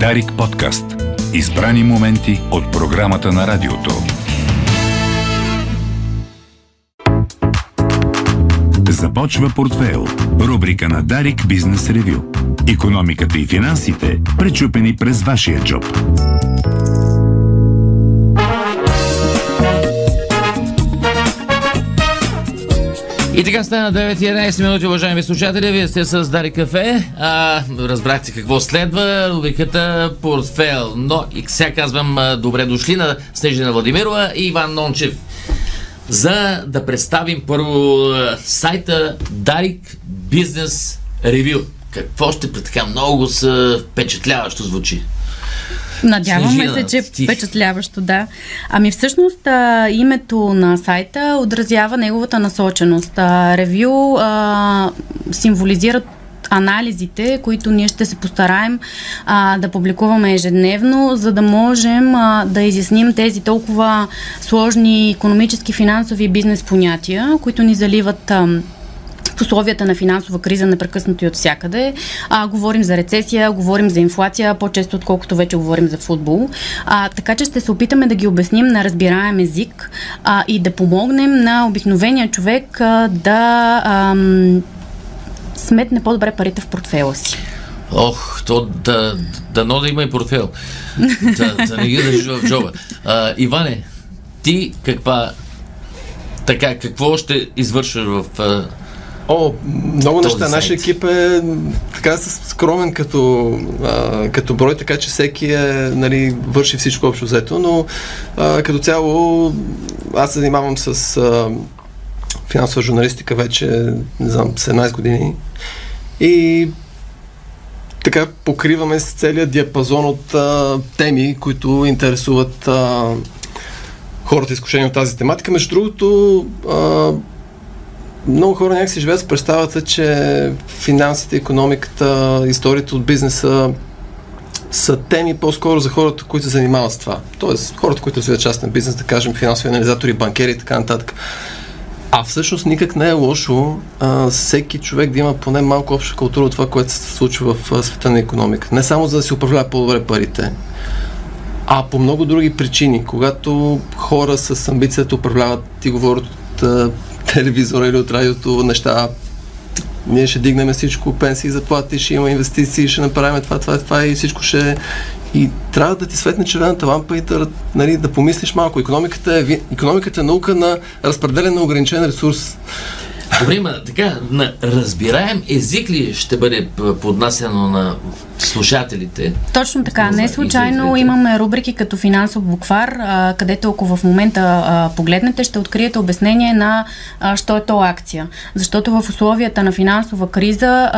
Дарик подкаст. Избрани моменти от програмата на радиото. Започва портфейл. Рубрика на Дарик Бизнес Ревю. Економиката и финансите, пречупени през вашия джоб. И така стана 9.11 минути, уважаеми слушатели. Вие сте с Дари Кафе. А, разбрахте какво следва. Рубриката Портфел. Но и сега казвам добре дошли на Снежина Владимирова и Иван Нончев. За да представим първо сайта Дарик Бизнес Ревю. Какво ще така много са впечатляващо звучи. Надяваме се, че стих. впечатляващо, да. Ами всъщност а, името на сайта отразява неговата насоченост. А, ревю а, символизират анализите, които ние ще се постараем а, да публикуваме ежедневно, за да можем а, да изясним тези толкова сложни економически, финансови и бизнес понятия, които ни заливат ам, в условията на финансова криза непрекъснато и от всякъде. А, говорим за рецесия, говорим за инфлация, по-често отколкото вече говорим за футбол. А, така че ще се опитаме да ги обясним на разбираем език а, и да помогнем на обикновения човек а, да ам, сметне по-добре парите в портфела си. Ох, то да, дано да има и портфел. Да, да не ги държи в джоба. А, Иване, ти каква така, какво ще извършваш в а, О, много Този неща. Нашия екип е така скромен като, а, като брой, така че всеки е, нали, върши всичко общо взето, но а, като цяло аз се занимавам с а, финансова журналистика вече, не знам, 17 години и така покриваме с целият диапазон от а, теми, които интересуват а, хората изкушени от тази тематика. Между другото, а, много хора някакси живеят с представата, че финансите, економиката, историята от бизнеса са теми по-скоро за хората, които се занимават с това. Тоест, хората, които развиват частен бизнес, да кажем, финансови анализатори, банкери и така нататък. А всъщност никак не е лошо а, всеки човек да има поне малко обща култура от това, което се случва в а, света на економика. Не само за да си управлява по-добре парите, а по много други причини. Когато хора с амбицията управляват и говорят телевизора или от радиото неща, ние ще дигнем всичко, пенсии, заплати, ще има инвестиции, ще направим това, това, това и всичко ще... И трябва да ти светне червената лампа и да, нали, да помислиш малко. Економиката е, економиката е наука на разпределен на ограничен ресурс. Добре, ма така, на разбираем език ли ще бъде поднасяно на слушателите? Точно така. Не случайно имаме рубрики като финансов буквар, а, където ако в момента а, погледнете, ще откриете обяснение на а, що е то акция. Защото в условията на финансова криза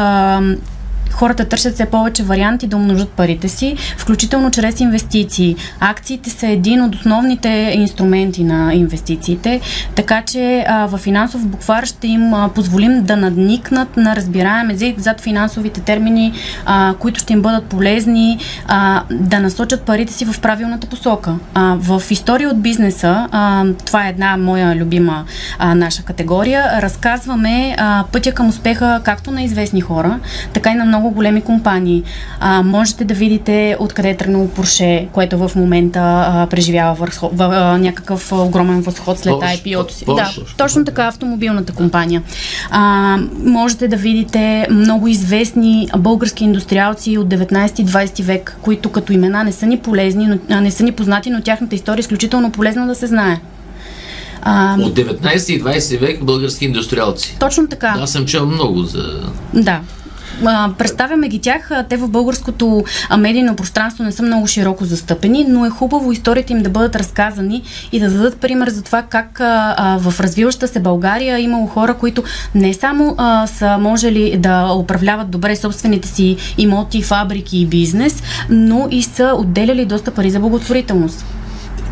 хората търсят все повече варианти да умножат парите си, включително чрез инвестиции. Акциите са един от основните инструменти на инвестициите, така че а, в финансов буквар ще им а, позволим да надникнат на разбираем език зад финансовите термини, а, които ще им бъдат полезни, а, да насочат парите си в правилната посока. А, в история от бизнеса, а, това е една моя любима а, наша категория, разказваме а, пътя към успеха както на известни хора, така и на много големи компании. А, можете да видите откъде е тръгнало Порше, което в момента а, преживява върхо, в, а, някакъв огромен възход след IPO-то си. Porsche, Да, Porsche. точно така, автомобилната компания. А, можете да видите много известни български индустриалци от 19-20 век, които като имена не са ни полезни, но, а, не са ни познати, но тяхната история е изключително полезна да се знае. А, От 19 и 20 век български индустриалци. точно така. Аз съм чел много за... Да. Представяме ги тях. Те в българското медийно пространство не са много широко застъпени, но е хубаво историите им да бъдат разказани и да дадат пример за това как а, в развиваща се България е имало хора, които не само а, са можели да управляват добре собствените си имоти, фабрики и бизнес, но и са отделяли доста пари за благотворителност.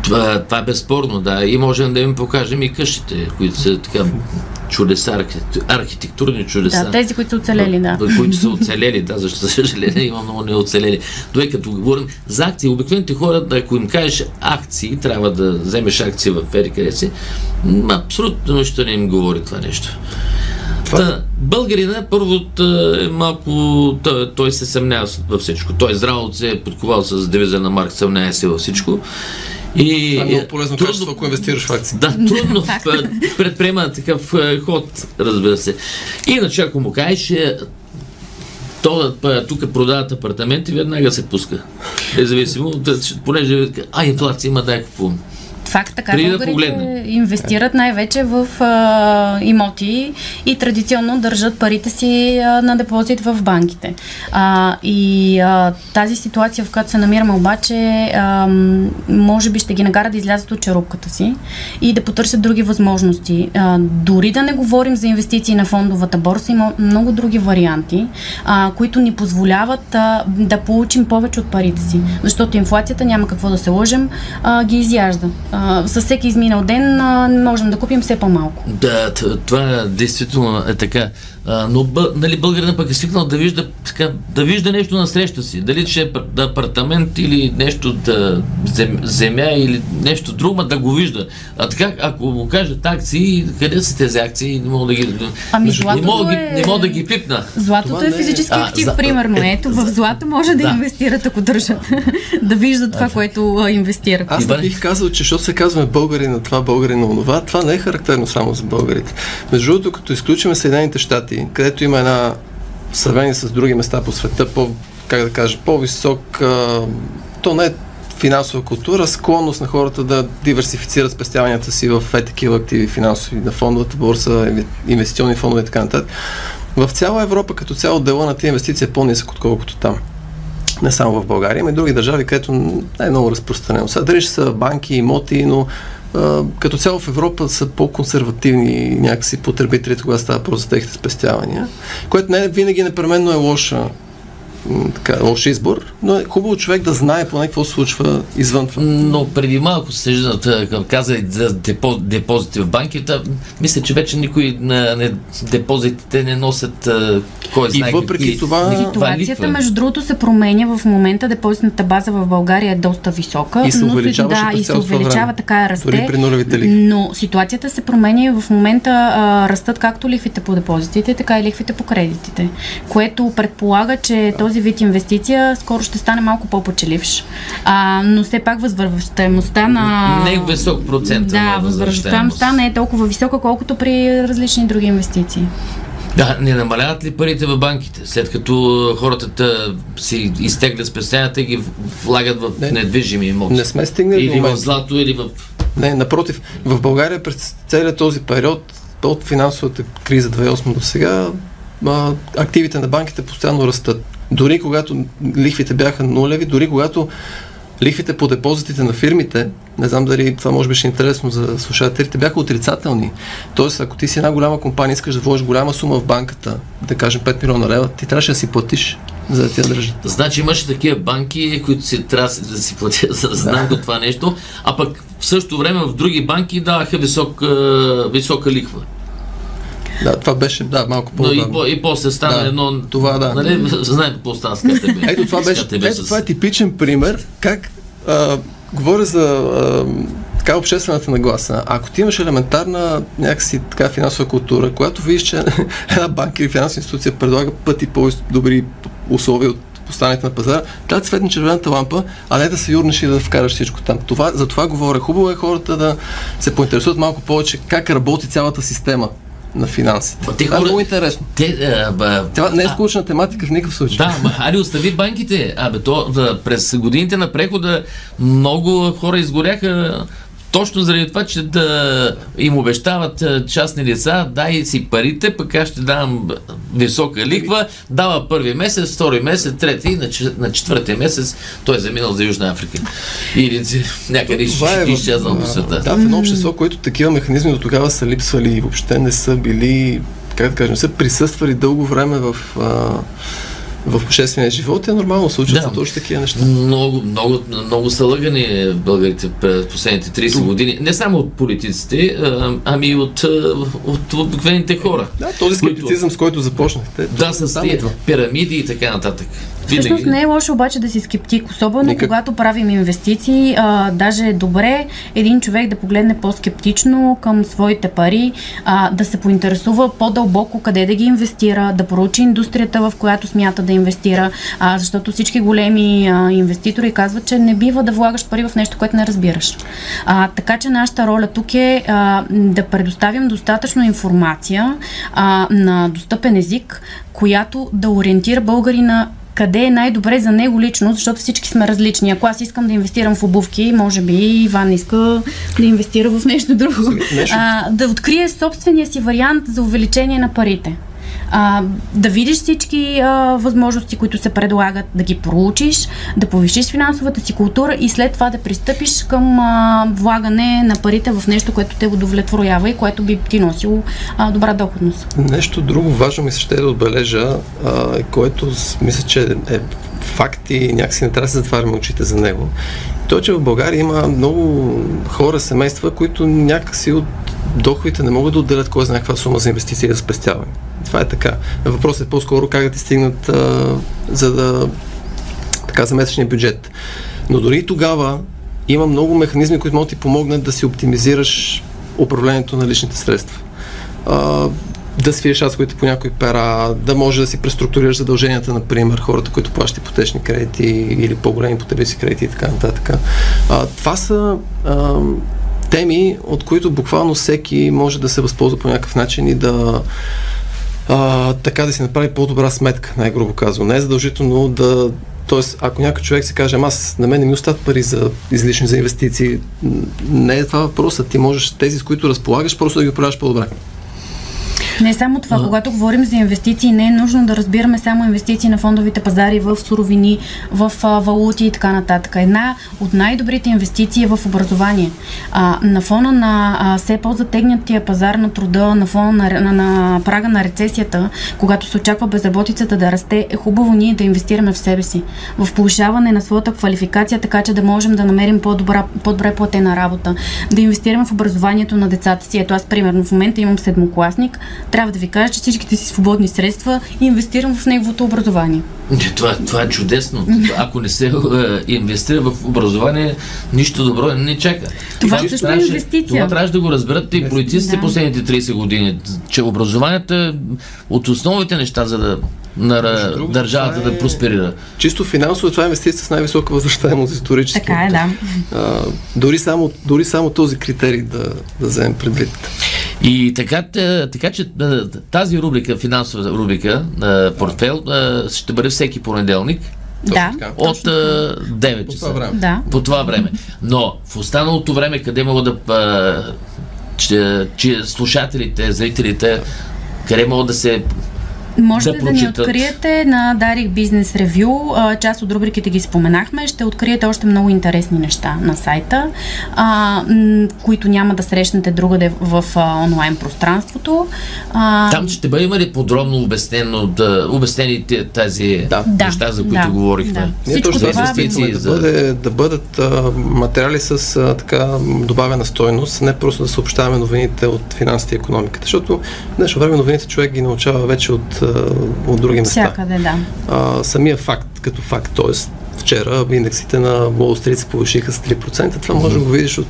Това, това е безспорно, да. И можем да им покажем и къщите, които са така чудеса, архитекту- архитектурни чудеса. Да, тези, които са оцелели, да. Които са оцелели, да, защото за съжаление има много неоцелели. Добре, като говорим за акции, обикновените хора, да, ако им кажеш акции, трябва да вземеш акции в Фери къде си, абсолютно нищо не им говори това нещо. Това... Та, българина първо е малко, той, той се съмнява във всичко. Той здраво се е подковал с девиза на Марк, съмнява се във всичко. И, Това е много полезно трудно, качество, ако инвестираш в акции. Да, трудно предприема такъв ход, разбира се. Иначе, ако му кажеш, то тук продават апартаменти, веднага се пуска. Независимо, понеже а, инфлация има, дай купувам. Факт така, Преди българите да инвестират най-вече в а, имоти и традиционно държат парите си а, на депозит в банките. А, и а, тази ситуация, в която се намираме обаче, а, може би ще ги нагара да излязат от черупката си и да потърсят други възможности. А, дори да не говорим за инвестиции на фондовата борса, има много други варианти, а, които ни позволяват а, да получим повече от парите си. Защото инфлацията, няма какво да се лъжем, а, ги изяжда а, с всеки изминал ден можем да купим все по-малко. Да, това действително е така. А, но бъ, нали, българина пък е свикнал да вижда, така, да вижда нещо на среща си. Дали че е да апартамент или нещо да зем, земя или нещо друго, да го вижда. А така, ако му кажат акции, къде са тези акции? Не мога да ги. Ами, не мога, е... не мога да ги пипна. Златото това е физически е... актив, а, примерно. Е, Ето, в злато може да, да инвестират, ако държат. да виждат това, което а, инвестират. Аз не бих казал, че защото се казваме българи на това, българи на това, това не е характерно само за българите. Между другото, като изключим Съединените щати, щати, където има една в сравнение с други места по света, по, как да кажа, по-висок, а, то не е финансова култура, склонност на хората да диверсифицират спестяванията си в е такива активи финансови, на фондовата борса, инвестиционни фондове и така нататък. В цяла Европа като цяло дела на тези инвестиции е по-нисък, отколкото там. Не само в България, има и други държави, където не е много разпространено. Сега дали са банки, имоти, но като цяло в Европа са по-консервативни някакси потребителите, когато става просто за техните спестявания, което не винаги непременно е лоша така, лош избор, но е хубаво човек да знае поне какво случва извън това. Но преди малко се каза за депо, депозити в банките, мисля, че вече никой на, не, депозитите не носят кой знае. И въпреки какви, това... Ситуацията, между другото, се променя в момента. Депозитната база в България е доста висока. И се увеличава, да, и се увеличава, така расте. Дори при нулевите лихви. Но ситуацията се променя и в момента а, растат както лихвите по депозитите, така и лихвите по кредитите, което предполага, че този вид инвестиция скоро ще стане малко по-почеливш. А, но все пак възвръщаемостта на... Не е висок процент. Да, възвръщаемостта не е толкова висока, колкото при различни други инвестиции. Да, не намаляват ли парите в банките, след като хората си изтеглят спестяванията и ги влагат в не, недвижими имоти? Не сме стигнали Или в злато, или в... Не, напротив. В България през целият този период от финансовата криза 2008 до сега активите на банките постоянно растат. Дори когато лихвите бяха нулеви, дори когато лихвите по депозитите на фирмите, не знам дали това може би ще е интересно за слушателите, бяха отрицателни. Тоест, ако ти си една голяма компания, искаш да вложиш голяма сума в банката, да кажем 5 милиона лева, ти трябваше да си платиш за да ти я държат. Значи имаше такива банки, които си трябва да си платят, за да знам да. това нещо, а пък в същото време в други банки даваха висок, висока лихва. Да, това беше, да, малко по Но и, по, и после стана да, едно... Това, да. Нали, знаете какво стана с КТБ. Ето това беше, ето, това е типичен пример, как а, говоря за а, така обществената нагласа. Ако ти имаш елементарна някакси така финансова култура, която видиш, че една банка или финансова институция предлага пъти по-добри условия от останете на пазара, трябва да светне червената лампа, а не да се юрнеш и да вкараш всичко там. Това, за това говоря. Хубаво е хората да се поинтересуват малко повече как работи цялата система на финансите. Те Това е много интересно. Те, а, ба, Това не е скучна тематика в никакъв случай. Да, али остави банките. Абе, то, да, през годините на прехода много хора изгоряха точно заради това, че да им обещават частни лица, дай си парите, пък аз ще давам висока ликва, дава първи месец, втори месец, трети и на четвъртия месец той е заминал за Южна Африка. Или някъде е изчезнал по света. Да, в едно общество, което такива механизми до тогава са липсвали и въобще не са били, как да кажем, са присъствали дълго време в а, в обществения живот е нормално, случват да. се точно такива неща. Много, много, много са лъгани българите през последните 30 Ту. години. Не само от политиците, ами и от, от, обикновените хора. Да, този скептицизъм, които... с който започнахте. Да, с тези пирамиди и така нататък. Всъщност не е лошо обаче да си скептик, особено Никак. когато правим инвестиции. А, даже е добре един човек да погледне по-скептично към своите пари, а, да се поинтересува по-дълбоко къде да ги инвестира, да проучи индустрията, в която смята да инвестира, а, защото всички големи а, инвеститори казват, че не бива да влагаш пари в нещо, което не разбираш. А, така че нашата роля тук е а, да предоставим достатъчно информация а, на достъпен език, която да ориентира българина къде е най-добре за него лично, защото всички сме различни. Ако аз искам да инвестирам в обувки, може би Иван иска да инвестира в нещо друго. А, да открие собствения си вариант за увеличение на парите а, да видиш всички а, възможности, които се предлагат, да ги проучиш, да повишиш финансовата си култура и след това да пристъпиш към а, влагане на парите в нещо, което те удовлетворява и което би ти носило а, добра доходност. Нещо друго важно ми се ще да отбележа, а, което мисля, че е факт и някакси не трябва да се затваряме очите за него. То, че в България има много хора, семейства, които някакси от доходите не могат да отделят кой знае каква сума за инвестиции за спестяване. Това е така. Въпросът е по-скоро как да ти стигнат а, за да така за месечния бюджет. Но дори тогава има много механизми, които могат да ти помогнат да си оптимизираш управлението на личните средства. А, да свиеш разходите по някои пера, да може да си преструктурираш задълженията, например, хората, които плащат ипотечни кредити или по-големи потребителски кредити и така нататък. А, това са а, теми, от които буквално всеки може да се възползва по някакъв начин и да а, така да си направи по-добра сметка, най-грубо казвам. Не е задължително да Тоест, ако някой човек се каже, аз на мен не ми остават пари за излишни за инвестиции, не е това въпросът. Ти можеш тези, с които разполагаш, просто да ги управляваш по-добре. Не само това, а... когато говорим за инвестиции, не е нужно да разбираме само инвестиции на фондовите пазари в суровини, в а, валути и така нататък. Една от най-добрите инвестиции е в образование. А, на фона на а, все по-затегнатия пазар на труда, на фона на, на, на прага на рецесията, когато се очаква безработицата да расте, е хубаво ние да инвестираме в себе си, в повишаване на своята квалификация, така че да можем да намерим по-добра, по-добре платена работа, да инвестираме в образованието на децата си. Ето аз, примерно, в момента имам седмокласник, трябва да ви кажа, че всичките си свободни средства инвестирам в неговото образование. Това, това е чудесно. Ако не се е, инвестира в образование, нищо добро не чака. Това, това също е инвестиция. Това трябваше да го разберат и политиците да. последните 30 години, че образованието е от основните неща, за да на друго, държавата е... да просперира. Чисто финансово това е инвестиция с най-висока възвръщаемост исторически. Така е, да. А, дори, само, дори само този критерий да, да вземем предвид. И така, така че тази рубрика, финансова рубрика, портфел, ще бъде всеки понеделник. Да. От 9 часа. По това време. Да. По това време. Но в останалото време, къде могат да. че, че слушателите, зрителите, къде могат да се Можете да, да ни откриете на Дарик Бизнес Ревю. Част от рубриките ги споменахме. Ще откриете още много интересни неща на сайта, а, които няма да срещнете другаде в а, онлайн пространството. А, Там ще бъде има ли подробно обяснено, да, обяснени тази да. неща, за които да. говорихме? Да. Ние точно това да, за... бъде, да бъдат а, материали с а, така добавена стойност, не просто да съобщаваме новините от финансите и економиката, защото днешно време новините човек ги научава вече от от други места. Всякъде, да. А, самия факт като факт, т.е. вчера индексите на Wall Street се повишиха с 3%. Това може да го видиш от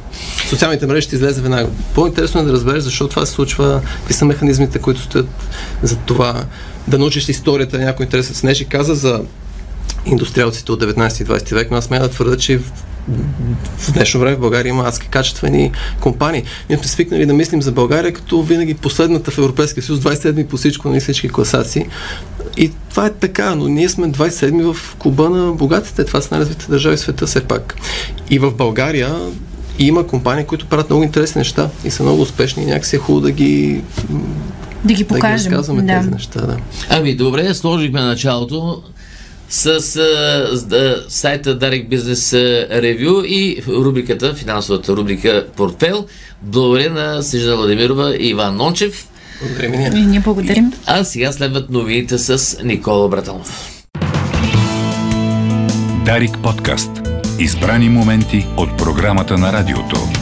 социалните мрежи, ще излезе веднага. По-интересно е да разбереш защо това се случва, какви са механизмите, които стоят за това. Да научиш историята на някой интересен. Снежи каза за индустриалците от 19 и 20 век, но аз смея да твърда, че в днешно време в България има адски качествени компании. Ние сме свикнали да мислим за България като винаги последната в Европейския съюз, 27 по всичко на всички класации. И това е така, но ние сме 27 в клуба на богатите. Това са най-развитите държави в света все пак. И в България има компании, които правят много интересни неща и са много успешни и някакси е хубаво да ги да ги покажем. Да ги да. тези неща, да. Ами, добре, сложихме началото с а, сайта Darek Business Review и рубриката, финансовата рубрика Портфел. Благодаря на Сижда Владимирова и Иван Нончев. Благодарим. И ние благодарим. А сега следват новините с Никола Братанов. Дарик подкаст. Избрани моменти от програмата на радиото.